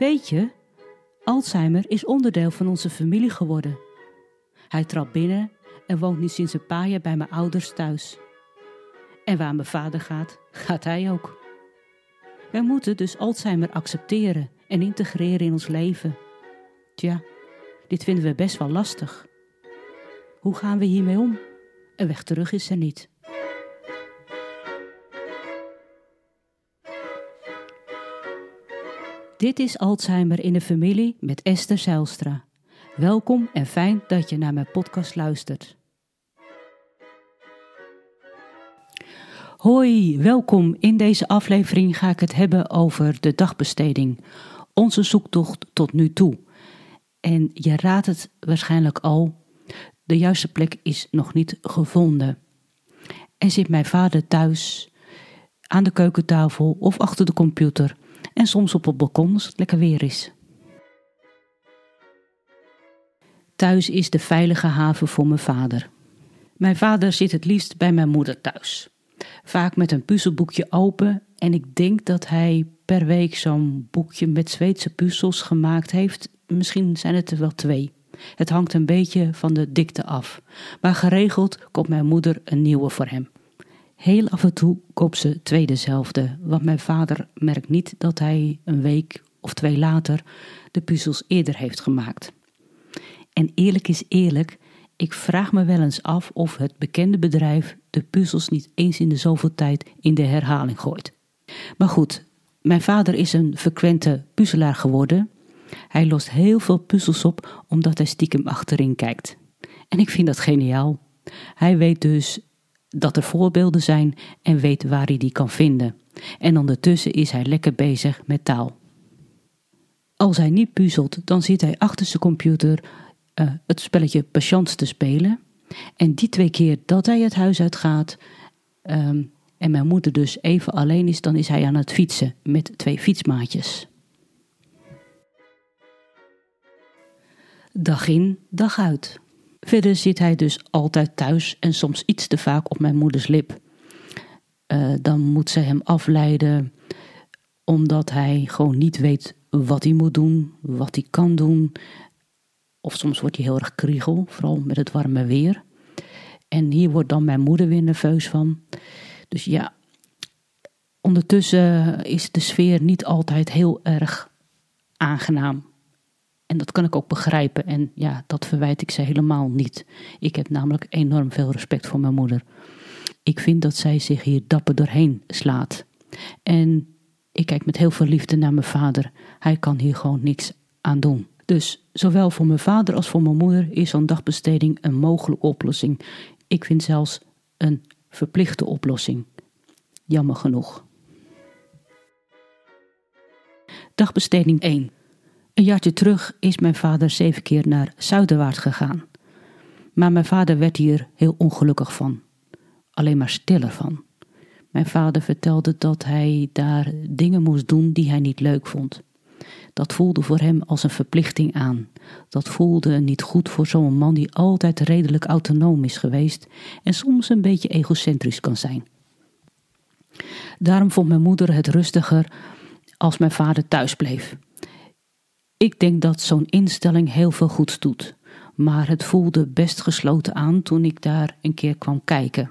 Weet je, Alzheimer is onderdeel van onze familie geworden. Hij trapt binnen en woont nu sinds een paar jaar bij mijn ouders thuis. En waar mijn vader gaat, gaat hij ook. Wij moeten dus Alzheimer accepteren en integreren in ons leven. Tja, dit vinden we best wel lastig. Hoe gaan we hiermee om? Een weg terug is er niet. Dit is Alzheimer in de familie met Esther Zijlstra. Welkom en fijn dat je naar mijn podcast luistert. Hoi, welkom. In deze aflevering ga ik het hebben over de dagbesteding. Onze zoektocht tot nu toe. En je raadt het waarschijnlijk al, de juiste plek is nog niet gevonden. En zit mijn vader thuis, aan de keukentafel of achter de computer en soms op het balkon als het lekker weer is. Thuis is de veilige haven voor mijn vader. Mijn vader zit het liefst bij mijn moeder thuis. Vaak met een puzzelboekje open en ik denk dat hij per week zo'n boekje met Zweedse puzzels gemaakt heeft. Misschien zijn het er wel twee. Het hangt een beetje van de dikte af. Maar geregeld komt mijn moeder een nieuwe voor hem. Heel af en toe koopt ze twee dezelfde, want mijn vader merkt niet dat hij een week of twee later de puzzels eerder heeft gemaakt. En eerlijk is eerlijk, ik vraag me wel eens af of het bekende bedrijf de puzzels niet eens in de zoveel tijd in de herhaling gooit. Maar goed, mijn vader is een frequente puzzelaar geworden. Hij lost heel veel puzzels op omdat hij stiekem achterin kijkt. En ik vind dat geniaal. Hij weet dus dat er voorbeelden zijn en weet waar hij die kan vinden. En ondertussen is hij lekker bezig met taal. Als hij niet puzzelt, dan zit hij achter zijn computer uh, het spelletje Patience te spelen. En die twee keer dat hij het huis uitgaat um, en mijn moeder dus even alleen is, dan is hij aan het fietsen met twee fietsmaatjes. Dag in, dag uit. Verder zit hij dus altijd thuis en soms iets te vaak op mijn moeders lip. Uh, dan moet ze hem afleiden omdat hij gewoon niet weet wat hij moet doen, wat hij kan doen. Of soms wordt hij heel erg kriegel, vooral met het warme weer. En hier wordt dan mijn moeder weer nerveus van. Dus ja, ondertussen is de sfeer niet altijd heel erg aangenaam. En dat kan ik ook begrijpen. En ja, dat verwijt ik ze helemaal niet. Ik heb namelijk enorm veel respect voor mijn moeder. Ik vind dat zij zich hier dapper doorheen slaat. En ik kijk met heel veel liefde naar mijn vader. Hij kan hier gewoon niks aan doen. Dus zowel voor mijn vader als voor mijn moeder is zo'n dagbesteding een mogelijke oplossing. Ik vind zelfs een verplichte oplossing. Jammer genoeg. Dagbesteding 1. Een jaartje terug is mijn vader zeven keer naar Zuiderwaard gegaan. Maar mijn vader werd hier heel ongelukkig van. Alleen maar stiller van. Mijn vader vertelde dat hij daar dingen moest doen die hij niet leuk vond. Dat voelde voor hem als een verplichting aan. Dat voelde niet goed voor zo'n man die altijd redelijk autonoom is geweest en soms een beetje egocentrisch kan zijn. Daarom vond mijn moeder het rustiger als mijn vader thuis bleef. Ik denk dat zo'n instelling heel veel goeds doet, maar het voelde best gesloten aan toen ik daar een keer kwam kijken.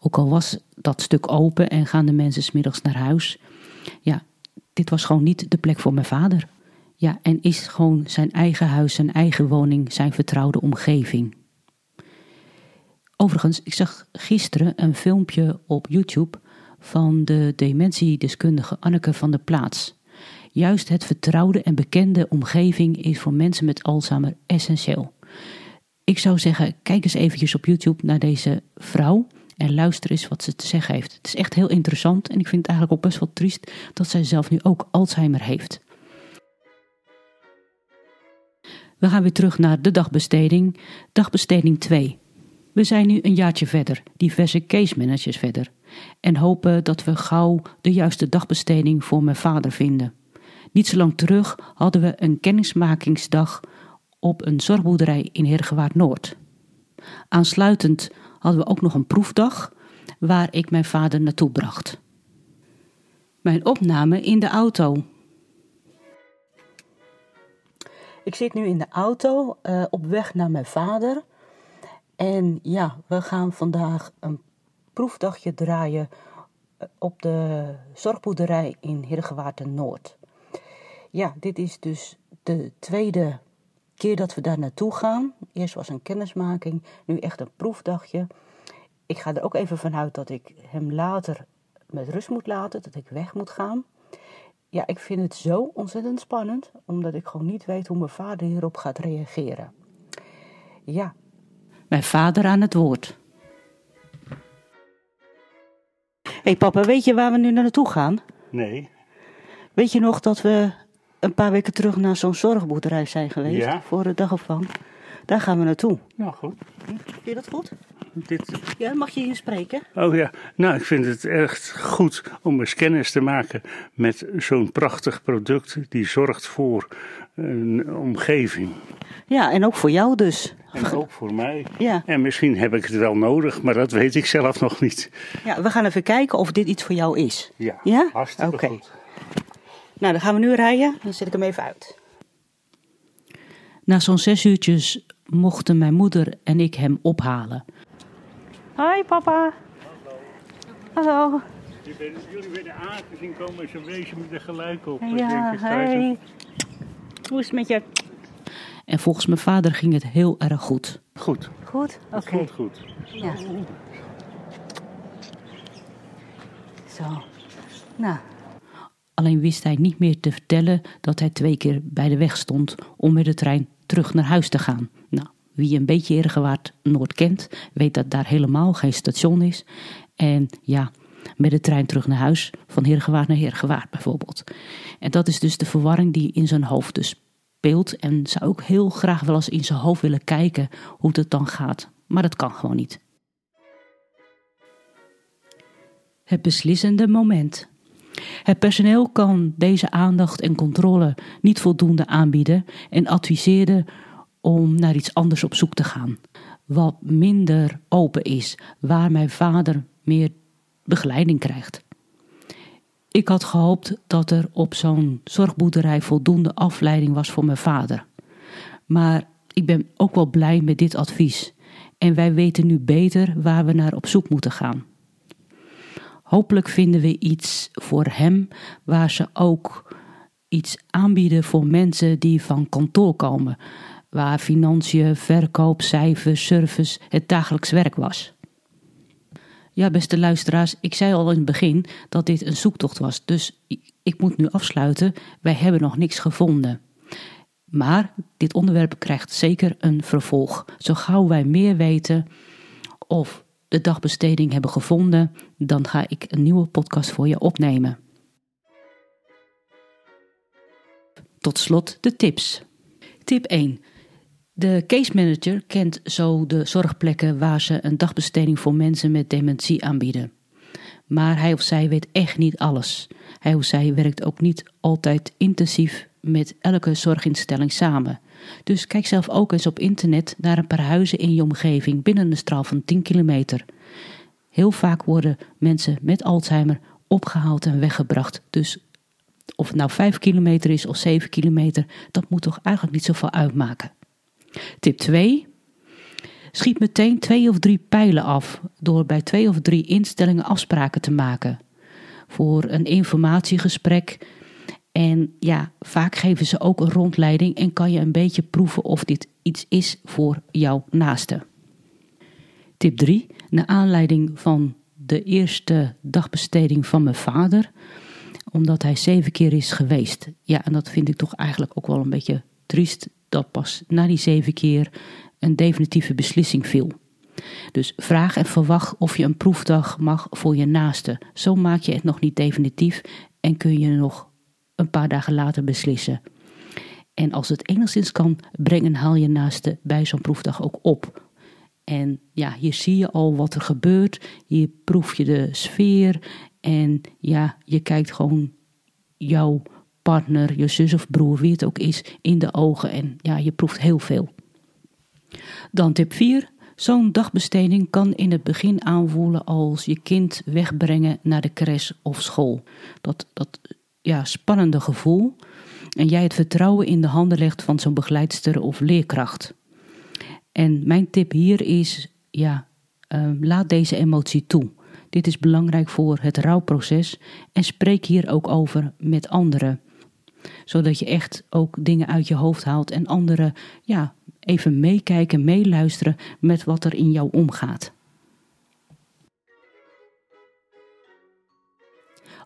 Ook al was dat stuk open en gaan de mensen smiddags naar huis. Ja, dit was gewoon niet de plek voor mijn vader. Ja, en is gewoon zijn eigen huis, zijn eigen woning, zijn vertrouwde omgeving. Overigens, ik zag gisteren een filmpje op YouTube van de dementiedeskundige Anneke van der Plaats. Juist het vertrouwde en bekende omgeving is voor mensen met Alzheimer essentieel. Ik zou zeggen, kijk eens eventjes op YouTube naar deze vrouw en luister eens wat ze te zeggen heeft. Het is echt heel interessant en ik vind het eigenlijk ook best wel triest dat zij zelf nu ook Alzheimer heeft. We gaan weer terug naar de dagbesteding. Dagbesteding 2. We zijn nu een jaartje verder, diverse case managers verder. En hopen dat we gauw de juiste dagbesteding voor mijn vader vinden. Niet zo lang terug hadden we een kennismakingsdag op een zorgboerderij in Heergewaard Noord. Aansluitend hadden we ook nog een proefdag waar ik mijn vader naartoe bracht. Mijn opname in de auto. Ik zit nu in de auto uh, op weg naar mijn vader. En ja, we gaan vandaag een proefdagje draaien eh, op de zorgboerderij in Heergewaarten Noord. Ja, dit is dus de tweede keer dat we daar naartoe gaan. Eerst was een kennismaking, nu echt een proefdagje. Ik ga er ook even vanuit dat ik hem later met rust moet laten, dat ik weg moet gaan. Ja, ik vind het zo ontzettend spannend, omdat ik gewoon niet weet hoe mijn vader hierop gaat reageren. Ja. Mijn vader aan het woord. Hé hey papa, weet je waar we nu naartoe gaan? Nee. Weet je nog dat we een paar weken terug naar zo'n zorgboerderij zijn geweest? Ja. Voor de dagopvang. Daar gaan we naartoe. Nou, goed. Vind je dat goed? Dit... Ja, mag je hier spreken? Oh ja, nou ik vind het echt goed om eens kennis te maken met zo'n prachtig product die zorgt voor een omgeving. Ja, en ook voor jou dus. En ook voor mij. Ja. En misschien heb ik het wel nodig, maar dat weet ik zelf nog niet. Ja, we gaan even kijken of dit iets voor jou is. Ja, Ja? hartstikke goed. Nou, dan gaan we nu rijden. Dan zet ik hem even uit. Na zo'n zes uurtjes mochten mijn moeder en ik hem ophalen. Hoi papa. Hallo. Jullie werden aangezien komen en ze wezen me er gelijk op. Ja, hey. Hoe is het met je? En volgens mijn vader ging het heel erg goed. Goed, Goed? Oké. goed, goed. Ja. Zo. Nou. Alleen wist hij niet meer te vertellen dat hij twee keer bij de weg stond om met de trein terug naar huis te gaan. Nou, wie een beetje Ergewaard Noord kent, weet dat daar helemaal geen station is. En ja, met de trein terug naar huis, van Heergewaard naar Heergewaard bijvoorbeeld. En dat is dus de verwarring die in zijn hoofd dus speelt. En zou ook heel graag wel eens in zijn hoofd willen kijken hoe het dan gaat. Maar dat kan gewoon niet. Het beslissende moment. Het personeel kan deze aandacht en controle niet voldoende aanbieden en adviseerde om naar iets anders op zoek te gaan. Wat minder open is, waar mijn vader meer begeleiding krijgt. Ik had gehoopt dat er op zo'n zorgboerderij voldoende afleiding was voor mijn vader. Maar ik ben ook wel blij met dit advies. En wij weten nu beter waar we naar op zoek moeten gaan. Hopelijk vinden we iets voor hem waar ze ook iets aanbieden voor mensen die van kantoor komen, waar financiën, verkoop, cijfers, service het dagelijks werk was. Ja, beste luisteraars, ik zei al in het begin dat dit een zoektocht was, dus ik, moet nu afsluiten. Wij hebben nog niks gevonden. Maar dit onderwerp krijgt zeker een vervolg. Zo gauw wij meer weten of de dagbesteding hebben gevonden, dan ga ik een nieuwe podcast voor je opnemen. Tot slot de tips. Tip 1. De case manager kent zo de zorgplekken waar ze een dagbesteding voor mensen met dementie aanbieden. Maar hij of zij weet echt niet alles. Hij of zij werkt ook niet altijd intensief met elke zorginstelling samen. Dus kijk zelf ook eens op internet naar een paar huizen in je omgeving binnen een straal van 10 kilometer. Heel vaak worden mensen met Alzheimer opgehaald en weggebracht. Dus of het nou 5 kilometer is of 7 kilometer, dat moet toch eigenlijk niet zoveel uitmaken. Tip 2. Schiet meteen twee of drie pijlen af door bij twee of drie instellingen afspraken te maken. Voor een informatiegesprek. En ja, vaak geven ze ook een rondleiding en kan je een beetje proeven of dit iets is voor jouw naaste. Tip 3. Naar aanleiding van de eerste dagbesteding van mijn vader, omdat hij zeven keer is geweest. Ja, en dat vind ik toch eigenlijk ook wel een beetje triest dat pas na die zeven keer een definitieve beslissing viel. Dus vraag en verwacht of je een proefdag mag voor je naaste. Zo maak je het nog niet definitief en kun je nog een paar dagen later beslissen. En als het enigszins kan, breng en haal je naaste bij zo'n proefdag ook op. En ja, hier zie je al wat er gebeurt. Hier proef je de sfeer. En ja, je kijkt gewoon jouw partner, je zus of broer, wie het ook is, in de ogen. En ja, je proeft heel veel. Dan tip 4. Zo'n dagbesteding kan in het begin aanvoelen als je kind wegbrengen naar de crash of school. Dat, dat ja, spannende gevoel. En jij het vertrouwen in de handen legt van zo'n begeleidster of leerkracht. En mijn tip hier is, ja, ehm, laat deze emotie toe. Dit is belangrijk voor het rouwproces en spreek hier ook over met anderen. Zodat je echt ook dingen uit je hoofd haalt en anderen ja, even meekijken, meeluisteren met wat er in jou omgaat.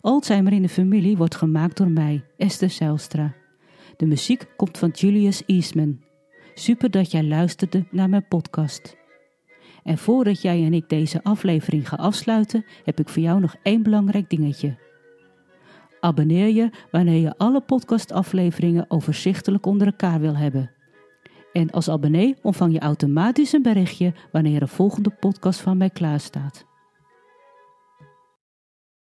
Alzheimer in de familie wordt gemaakt door mij, Esther Zijlstra. De muziek komt van Julius Eastman. Super dat jij luisterde naar mijn podcast. En voordat jij en ik deze aflevering gaan afsluiten, heb ik voor jou nog één belangrijk dingetje. Abonneer je wanneer je alle podcastafleveringen overzichtelijk onder elkaar wil hebben. En als abonnee ontvang je automatisch een berichtje wanneer een volgende podcast van mij klaar staat.